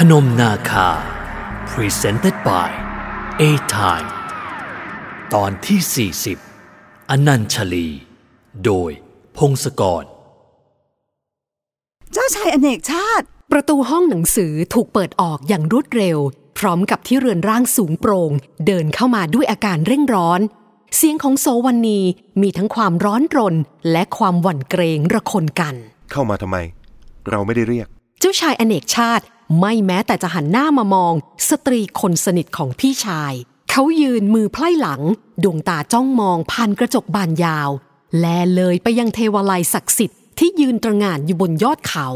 พนมนาคา Presented by A Time ตอนที่ 40 อนัญชลี โดยพงศกร เจ้าชายอเนกชาติ ประตูห้องหนังสือถูกเปิดออกอย่างรวดเร็ว พร้อมกับที่เรือนร่างสูงโปร่งเดินเข้ามาด้วยอาการเร่งร้อน เสียงของโซวันนีมีทั้งความร้อนรน และความหวั่นเกรงระคนกัน เข้ามาทำไม เราไม่ได้เรียก เจ้าชายอเนกชาติ ไม่แม้แต่จะหันหน้ามามอง สตรีคนสนิทของพี่ชาย เขายืนมือไพล่หลัง ดวงตาจ้องมองผ่านกระจกบานยาว แลเลยไปยังเทวาลัยศักดิ์สิทธิ์ที่ยืนตระงานอยู่บนยอดเขา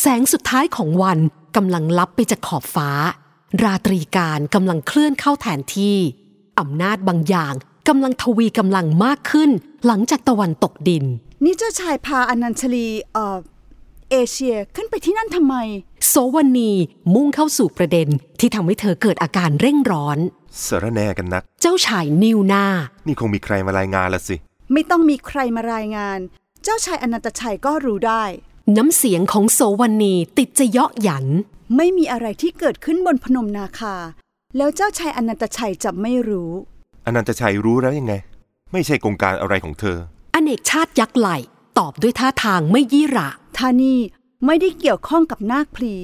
แสงสุดท้ายของวันกำลังลับไปจากขอบฟ้า ราตรีการกำลังเคลื่อนเข้าแทนที่อำนาจบางอย่างกำลังทวีกำลังมากขึ้น หลังจากตะวันตกดิน นี่เจ้าชายพาอนัญชลีเอ่อ เอเชียขึ้นไปที่นั่นทำไมโซวันนีมุ่งเข้าสู่ประเด็นที่ทำให้เธอเกิดอาการเร่งร้อน สารแหนกันนัก เจ้าชายนิ้วหน้านี่คงมีใครมารายงานละสิ ไม่ต้องมีใครมารายงาน เจ้าชายอนันตชัยก็รู้ได้ น้ำเสียงของโซวันนีติดจะเยาะหยัน ไม่มีอะไรที่เกิดขึ้นบนพนมนาคา แล้วเจ้าชายอนันตชัยจะไม่รู้ อนันตชัยรู้แล้วยังไง ไม่ใช่กงการอะไรของเธอ อเนกชาติยักไหล ตอบด้วยท่าทางไม่ยี่หระท่านี่ไม่ได้เกี่ยวข้องกับนาคพลี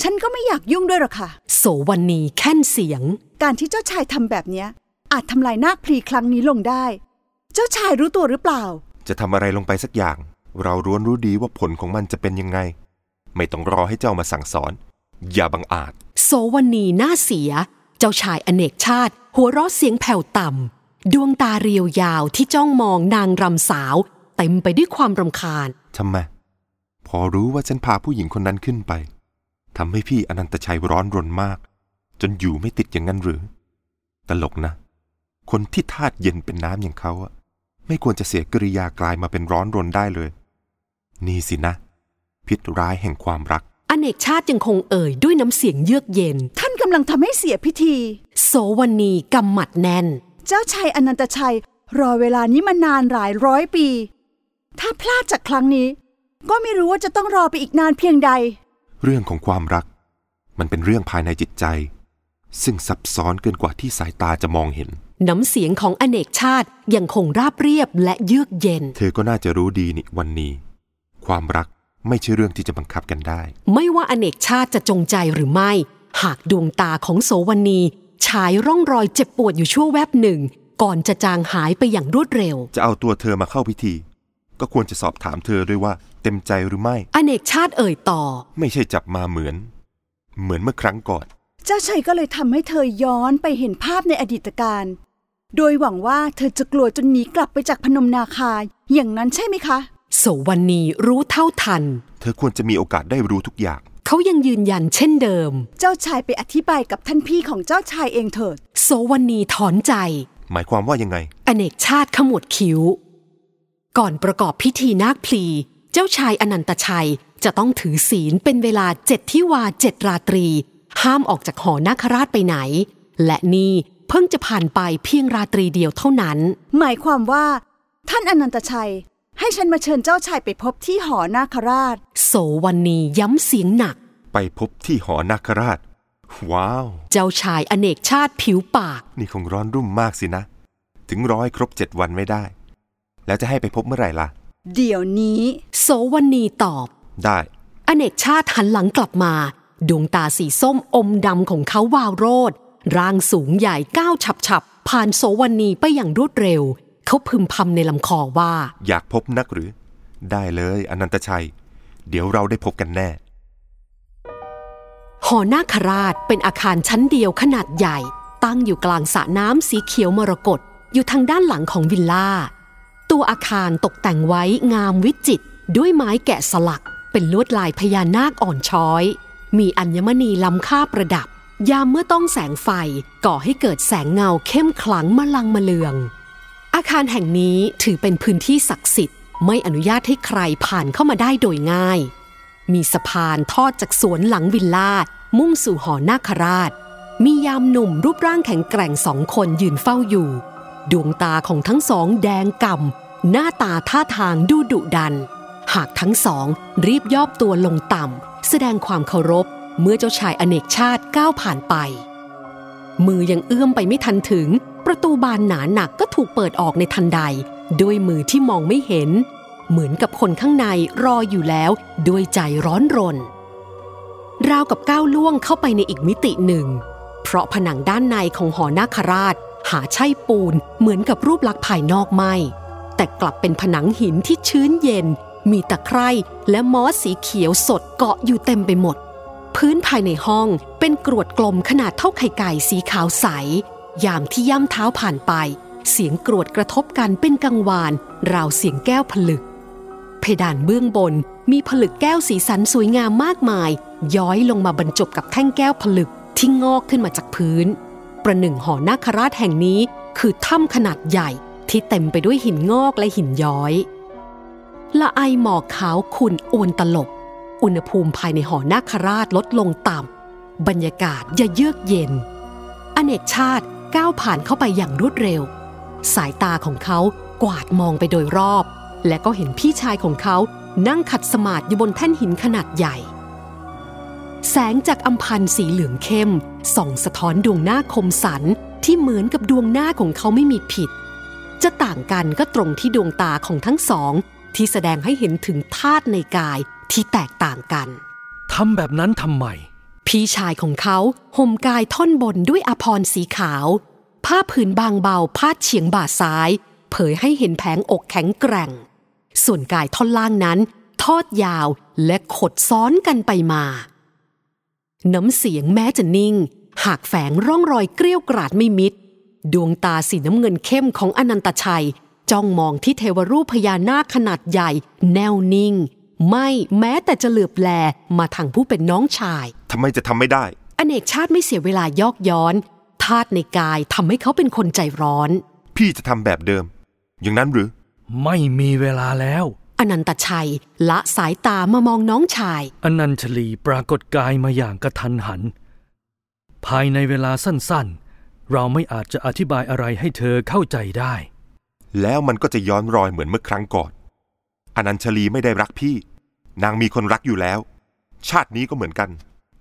ฉันก็ไม่อยากยุ่งด้วยหรอกค่ะ โสวันนีแค่นเสียง การที่เจ้าชายทำแบบเนี้ย อาจทำลายนาคพลีครั้งนี้ลงได้ เจ้าชายรู้ตัวหรือเปล่า จะทำอะไรลงไปสักอย่าง เราร้วนรู้ดีว่าผลของมันจะเป็นยังไง ไม่ต้องรอให้เจ้ามาสั่งสอน อย่าบังอาจ โสวันนีหน้าเสีย เจ้าชายอเนกชาติ หัวเราะเสียงแผ่วต่ำดวงตาเรียวยาวที่จ้องมองนางรำสาว เต็มไปด้วยความรำคาญทำไมพอรู้ว่าฉันพาผู้หญิงคนนั้นขึ้นไปทำให้พี่อนันตชัยร้อนรนมาก จนอยู่ไม่ติดอย่างนั้นหรือ ตลกนะ คนที่ธาตุเย็นเป็นน้ำอย่างเขาอะไม่ควรจะเสียกริยากลายมาเป็นร้อนรนได้เลย นี่สินะ พิษร้ายแห่งความรัก อเนกชาติยังคงเอ่ยด้วยน้ำเสียงเยือกเย็น ท่านกำลังทำให้เสียพิธี โสวันนีกำหมัดแน่น เจ้าชายอนันตชัย รอเวลานี้มานานหลายร้อยปี ถ้าพลาดจากครั้งนี้ ก็ไม่รู้ว่าจะต้องรอไปอีกนานเพียงใด เรื่องของความรัก มันเป็นเรื่องภายในจิตใจ ซึ่งซับซ้อนเกินกว่าที่สายตาจะมองเห็น น้ำเสียงของอเนกชาติยังคงราบเรียบและเยือกเย็น เธอก็น่าจะรู้ดีนี่วันนี้ ความรักไม่ใช่เรื่องที่จะบังคับกันได้ ไม่ว่าอเนกชาติจะจงใจหรือไม่ หากดวงตาของโสวนีฉายร่องรอยเจ็บปวดอยู่ชั่วแวบหนึ่ง ก่อนจะจางหายไปอย่างรวดเร็ว จะเอาตัวเธอมาเข้าพิธี ก็ควรจะสอบถามเธอด้วยว่าเต็มใจหรือไม่ อเนกชาติเอ่ยต่อ ไม่ใช่จับมาเหมือน เหมือนเมื่อครั้งก่อน เจ้าชายก็เลยทำให้เธอย้อนไปเห็นภาพในอดีตการ โดยหวังว่าเธอจะกลัวจนหนีกลับไปจากพนมนาคาอย่างนั้นใช่ไหมคะ โสวันนีรู้เท่าทัน เธอควรจะมีโอกาสได้รู้ทุกอย่าง เขายังยืนยันเช่นเดิม เจ้าชายไปอธิบายกับท่านพี่ของเจ้าชายเองเถิด โสวันนีถอนใจ หมายความว่ายังไง อเนกชาติขมวดคิ้ว ก่อนประกอบพิธีนาคพลี เจ้าชายอนันตชัยจะต้องถือศีลเป็นเวลาเจ็ดที่วาเจ็ดราตรี ห้ามออกจากหอนาคราชไปไหน และนี่เพิ่งจะผ่านไปเพียงราตรีเดียวเท่านั้น หมายความว่า ท่านอนันตชัย ให้ฉันมาเชิญเจ้าชายไปพบที่หอนาคราช โสวันนีย้ำเสียงหนัก ไปพบที่หอนาคราช ว้าว เจ้าชายอเนกชาติผิวปาก นี่คงร้อนรุ่มมากสินะ ถึงร้อยครบเจ็ดวันไม่ได้ แล้วจะให้ไปพบเมื่อไหร่ล่ะ เดี๋ยวนี้ โสวันนีตอบ ได้ อเนกชาติหันหลังกลับมา ดวงตาสีส้มอมดำของเขาวาวโรดร่างสูงใหญ่ก้าวฉับฉับๆผ่านโสวันนีไปอย่างรวดเร็ว เขาพึมพำในลำคอว่า อยากพบนักหรือ ได้เลยอนันตชัย เดี๋ยวเราได้พบกันแน่ หอนาคราชเป็นอาคารชั้นเดียวขนาดใหญ่ ตั้งอยู่กลางสระน้ำสีเขียวมรกตอยู่ทางด้านหลังของวิลล่า ตัวอาคารตกแต่งไว้งามวิจิตรด้วยไม้แกะสลัก เป็นลวดลายพญานาคอ่อนช้อย มีอัญมณีล้ำค่าประดับ ยามเมื่อต้องแสงไฟก่อให้เกิดแสงเงาเข้มขลังมลังมะเลือง อาคารแห่งนี้ถือเป็นพื้นที่ศักดิ์สิทธิ์ ไม่อนุญาตให้ใครผ่านเข้ามาได้โดยง่าย มีสะพานทอดจากสวนหลังวิลล่ามุ่งสู่หอนาคราช มียามหนุ่มรูปร่างแข็งแกร่งสองคนยืนเฝ้าอยู่ ดวงตาของทั้งสองแดงก่ำหน้าตาท่าทางดูดุดัน หากทั้งสองรีบย่อตัวลงต่ำแสดงความเคารพเมื่อเจ้าชายอเนกชาติก้าวผ่านไป มือยังเอื้อมไปไม่ทันถึง ประตูบานหนาหนักก็ถูกเปิดออกในทันใด ด้วยมือที่มองไม่เห็น เหมือนกับคนข้างในรออยู่แล้วด้วยใจร้อนรน ราวกับก้าวล่วงเข้าไปในอีกมิติหนึ่ง เพราะผนังด้านในของหอนาคราช หาใช่ปูนเหมือนกับรูปลักษณ์ภายนอกไม่ แต่กลับเป็นผนังหินที่ชื้นเย็น มีตะไคร่และมอสสีเขียวสดเกาะอยู่เต็มไปหมด พื้นภายในห้องเป็นกรวดกลมขนาดเท่าไข่ไก่สีขาวใส ยามที่ย่ำเท้าผ่านไป เสียงกรวดกระทบกันเป็นกังวาน ราวเสียงแก้วผลึก เพดานเบื้องบนมีผลึกแก้วสีสันสวยงามมากมาย ย้อยลงมาบรรจบกับแท่งแก้วผลึกที่งอกขึ้นมาจากพื้น ประหนึ่งหอนาคราชแห่งนี้คือถ้ำขนาดใหญ่ที่เต็มไปด้วยหินงอกและหินย้อย ละไอหมอกขาวขุ่นอวนตลบ อุณหภูมิภายในหอนาคราชลดลงต่ำ บรรยากาศอย่าเยือกเย็น อเนกชาติก้าวผ่านเข้าไปอย่างรวดเร็ว สายตาของเขากวาดมองไปโดยรอบ และก็เห็นพี่ชายของเขานั่งขัดสมาธิอยู่บนแท่นหินขนาดใหญ่ แสงจากอัมพันธ์สีเหลืองเข้ม ส่องสะท้อนดวงหน้าคมสันที่เหมือนกับดวงหน้าของเขาไม่มีผิด จะต่างกันก็ตรงที่ดวงตาของทั้งสอง ที่แสดงให้เห็นถึงธาตุในกายที่แตกต่างกันทำแบบนั้นทำไม พี่ชายของเขาห่มกายท่อนบนด้วยอภรณ์สีขาว ผ้าผืนบางเบาพาดเฉียงบ่าซ้าย เผยให้เห็นแผงอกแข็งแกร่ง ส่วนกายท่อนล่างนั้น ทอดยาวและขดซ้อนกันไปมา น้ำเสียงแม้จะนิ่ง หากแฝงร่องรอยเกลี้ยวกราดไม่มิด ดวงตาสีน้ำเงินเข้มของอนันตชัย จ้องมองที่เทวรูปพญานาคขนาดใหญ่ แน่วนิ่ง ไม่แม้แต่จะเหลือบแลมาทางผู้เป็นน้องชายทำไมจะทำไม่ได้ อเนกชาติไม่เสียเวลายอกย้อนธาตุในกายทำให้เขาเป็นคนใจร้อน พี่จะทำแบบเดิม อย่างนั้นหรือ ไม่มีเวลาแล้ว อนันตชัย ละสายตามามองน้องชาย อนัญชลีปรากฏกายมาอย่างกระทันหัน ภายในเวลาสั้นๆ เราไม่อาจจะอธิบายอะไรให้เธอเข้าใจได้ แล้วมันก็จะย้อนรอยเหมือนเมื่อครั้งก่อน อนัญชลีไม่ได้รักพี่ นางมีคนรักอยู่แล้ว ชาตินี้ก็เหมือนกัน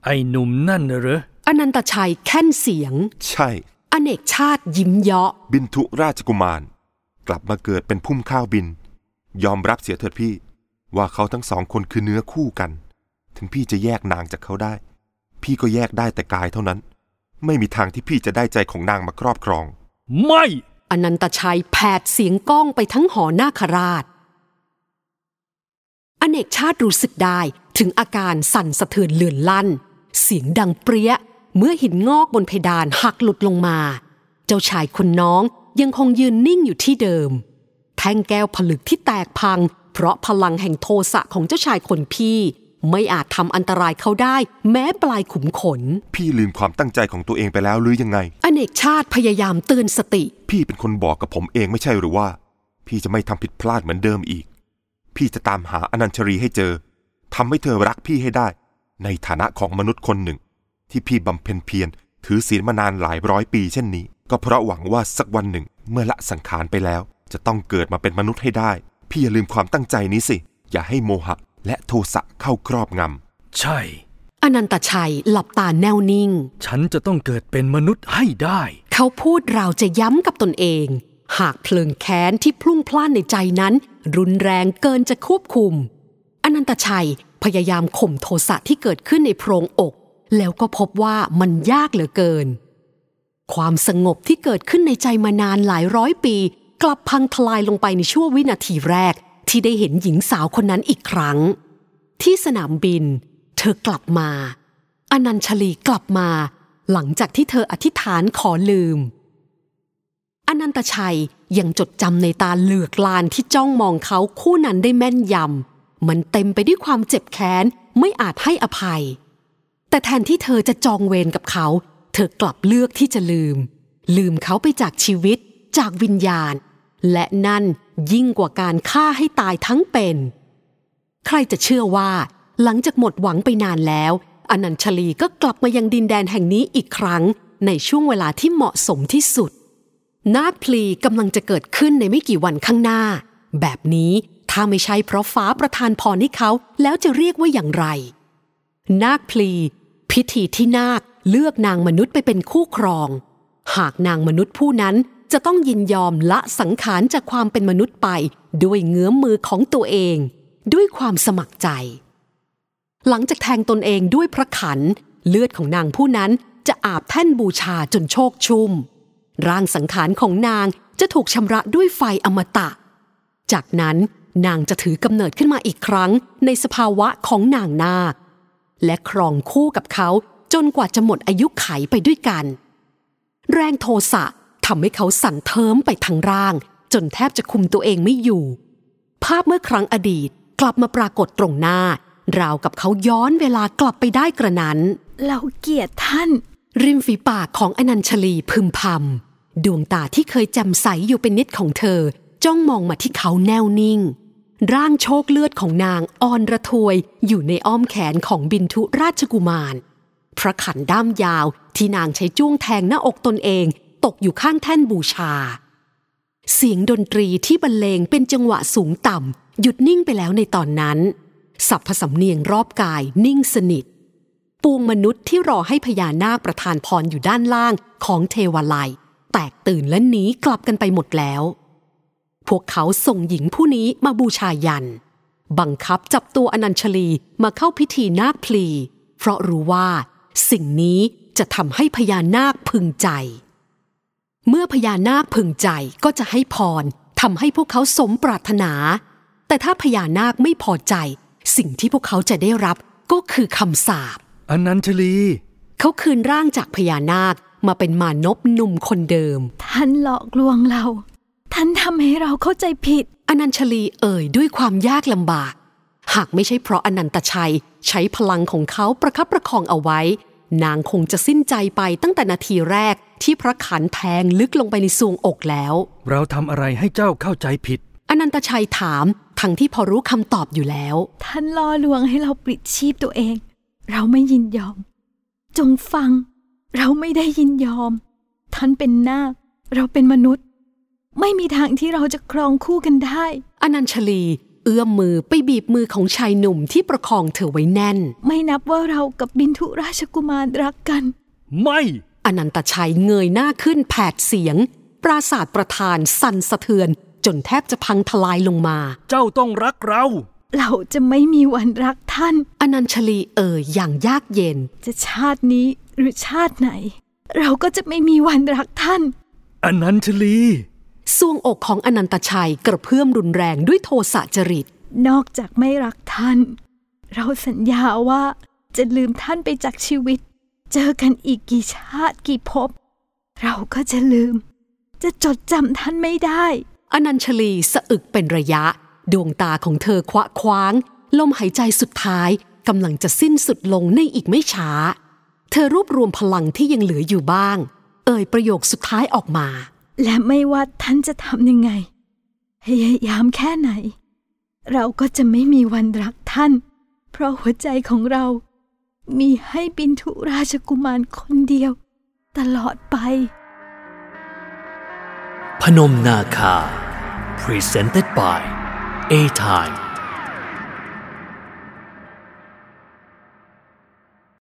ไอ้หนุ่มนั่นน่ะเหรออนันตชัยแค่นเสียง ใช่ อเนกชาติยิ้มเยาะ บินทุราชกุมาร กลับมาเกิดเป็นพุ่มข้าวบิน ยอมรับเสียเถิดพี่ ว่าเขาทั้งสองคนคือเนื้อคู่กัน ถึงพี่จะแยกนางจากเขาได้ พี่ก็แยกได้แต่กายเท่านั้น ไม่มีทางที่พี่จะได้ใจของนางมาครอบครอง ไม่อนันตชัยแผดเสียงก้องไปทั้งหอนาคราช อเนกชาติรู้สึกได้ถึงอาการสั่นสะเทือนเลือนลั่น เสียงดังเปรี้ย เมื่อหินงอกบนเพดานหักหลุดลงมา เจ้าชายคนน้องยังคงยืนนิ่งอยู่ที่เดิม แท่งแก้วผลึกที่แตกพัง เพราะพลังแห่งโทสะของเจ้าชายคนพี่ ไม่อาจทำอันตรายเขาได้ แม้ปลายขุมขน พี่ลืมความตั้งใจของตัวเองไปแล้วหรือยังไง อเนกชาติพยายามเตือนสติ พี่เป็นคนบอกกับผมเองไม่ใช่หรือว่า พี่จะไม่ทำผิดพลาดเหมือนเดิมอีก พี่จะตามหาอนัญชรีให้เจอทำให้เธอรักพี่ให้ได้ ในฐานะของมนุษย์คนหนึ่ง ที่พี่บำเพ็ญเพียรถือศีลมานานหลายร้อยปีเช่นนี้ ก็เพราะหวังว่าสักวันหนึ่งเมื่อละสังขารไปแล้ว จะต้องเกิดมาเป็นมนุษย์ให้ได้ พี่อย่าลืมความตั้งใจนี้สิ อย่าให้โมหะ และโทสะเข้าครอบงำ ใช่ อนันตชัยหลับตาแน่วนิ่ง ฉันจะต้องเกิดเป็นมนุษย์ให้ได้ เขาพูดราวจะย้ำกับตนเอง หากเพลิงแค้นที่พลุ่งพล่านในใจนั้น รุนแรงเกินจะควบคุม อนันตชัยพยายามข่มโทสะที่เกิดขึ้นในโพรงอก แล้วก็พบว่ามันยากเหลือเกิน ความสงบที่เกิดขึ้นในใจมานานหลายร้อยปี กลับพังทลายลงไปในชั่ววินาทีแรก ที่ได้เห็นหญิงสาวคนนั้นอีกครั้ง ที่สนามบิน เธอกลับมา อนัญชลีกลับมา หลังจากที่เธออธิษฐานขอลืม อนันตชัยยังจดจำในตาเหลือกลานที่จ้องมองเขาคู่นั้นได้แม่นยำมันเต็มไปด้วยความเจ็บแค้นไม่อาจให้อภัย แต่แทนที่เธอจะจองเวรกับเขา เธอกลับเลือกที่จะลืม ลืมเขาไปจากชีวิตจากวิญญาณ และนั่นยิ่งกว่าการฆ่าให้ตายทั้งเป็น ใครจะเชื่อว่า หลังจากหมดหวังไปนานแล้ว อนัญชลีก็กลับมายังดินแดนแห่งนี้อีกครั้ง ในช่วงเวลาที่เหมาะสมที่สุด นาคพลีกำลังจะเกิดขึ้นในไม่กี่วันข้างหน้า แบบนี้ถ้าไม่ใช่เพราะฟ้าประทานพรให้เขาแล้วจะเรียกว่าอย่างไร นาคพลี พิธีที่นาคเลือกนางมนุษย์ไปเป็นคู่ครอง หากนางมนุษย์ผู้นั้น จะต้องยินยอมละสังขารจากความเป็นมนุษย์ไป ด้วยเงื้อมมือของตัวเอง ด้วยความสมัครใจ หลังจากแทงตนเองด้วยพระขัน เลือดของนางผู้นั้นจะอาบแท่นบูชาจนโชคชุ่ม ร่างสังขารของนางจะถูกชำระด้วยไฟอมตะ จากนั้นนางจะถือกำเนิดขึ้นมาอีกครั้งในสภาวะของนางนาค และครองคู่กับเขาจนกว่าจะหมดอายุไขไปด้วยกัน แรงโทสะ ทำให้เขาสั่นเทิมไปทั้งร่าง จนแทบจะคุมตัวเองไม่อยู่ ภาพเมื่อครั้งอดีตกลับมาปรากฏตรงหน้า ราวกับเขาย้อนเวลากลับไปได้กระนั้น เราเกลียดท่าน ริมฝีปากของอนัญชลีพึมพำดวงตาที่เคยแจ่มใสอยู่เป็นนิดของเธอ จ้องมองมาที่เขาแน่วนิ่ง ร่างโชคเลือดของนางอ่อนระทวย อยู่ในอ้อมแขนของบินทุราชกุมารพระขันด้ามยาวที่นางใช้จ้วงแทงหน้าอกตนเอง ตกอยู่ข้างแท่นบูชา เสียงดนตรีที่บรรเลงเป็นจังหวะสูงต่ำหยุดนิ่งไปแล้วในตอนนั้นสับผสำเนียงรอบกายนิ่งสนิทปวงมนุษย์ที่รอให้พญานาคประทานพรอยู่ด้านล่างของเทวาลัย แตกตื่นและหนีกลับกันไปหมดแล้ว พวกเขาส่งหญิงผู้นี้มาบูชายัน บังคับจับตัวอนัญชลีมาเข้าพิธีนาคพลี เพราะรู้ว่า สิ่งนี้จะทำให้พญานาคพึงใจ เมื่อพญานาคพึงใจก็จะให้พรทำให้พวกเขาสมปรารถนา แต่ถ้าพญานาคไม่พอใจ สิ่งที่พวกเขาจะได้รับก็คือคำสาปอนันชลี เขาคืนร่างจากพญานาคมาเป็นมานพหนุ่มคนเดิม ท่านหลอกลวงเรา ท่านทำให้เราเข้าใจผิด อนัญชลีเอ่ยด้วยความยากลำบาก หากไม่ใช่เพราะอนันตชัย ใช้พลังของเขาประคับประคองเอาไว้ นางคงจะสิ้นใจไปตั้งแต่นาทีแรก ที่พระขันแทงลึกลงไปในซวงอกแล้ว เราทำอะไรให้เจ้าเข้าใจผิด อนันตชัยถาม ทั้งที่พอรู้คำตอบอยู่แล้ว ท่านล่อลวงให้เราปลิดชีพตัวเอง เราไม่ยินยอม จงฟัง เราไม่ได้ยินยอม ท่านเป็นนาคเราเป็นมนุษย์ ไม่มีทางที่เราจะครองคู่กันได้ อนัญชลีเอื้อมมือไปบีบมือของชายหนุ่มที่ประคองเธอไว้แน่น ไม่นับว่าเรากับบินทุราชกุมารรักกัน ไม่ อนันตชัยเงยหน้าขึ้นแผดเสียง ปราศาสตร์ประธานสั่นสะเทือน จนแทบจะพังทลายลงมา เจ้าต้องรักเรา เราจะไม่มีวันรักท่าน อนัญชลีเอ่ยอย่างยากเย็น จะชาตินี้หรือชาติไหน เราก็จะไม่มีวันรักท่าน อนันชลีซวงอกของอนันตชัยกระเพื่อมรุนแรงด้วยโทสะจริต นอกจากไม่รักท่าน เราสัญญาว่าจะลืมท่านไปจากชีวิต เจอกันอีกกี่ชาติกี่ภพเราก็จะลืม จะจดจำท่านไม่ได้ อนัญชลีสะอึกเป็นระยะ ดวงตาของเธอคว้าคว้าง ลมหายใจสุดท้ายกำลังจะสิ้นสุดลงในอีกไม่ช้า เธอรวบรวมพลังที่ยังเหลืออยู่บ้าง เอ่ยประโยคสุดท้ายออกมา และไม่ว่าท่านจะทำยังไงพยายามแค่ไหน เราก็จะไม่มีวันรักท่าน เพราะหัวใจของเรา มีให้บินทุราชกุมารคนเดียว ตลอดไป พนมนาคา Presented by A Time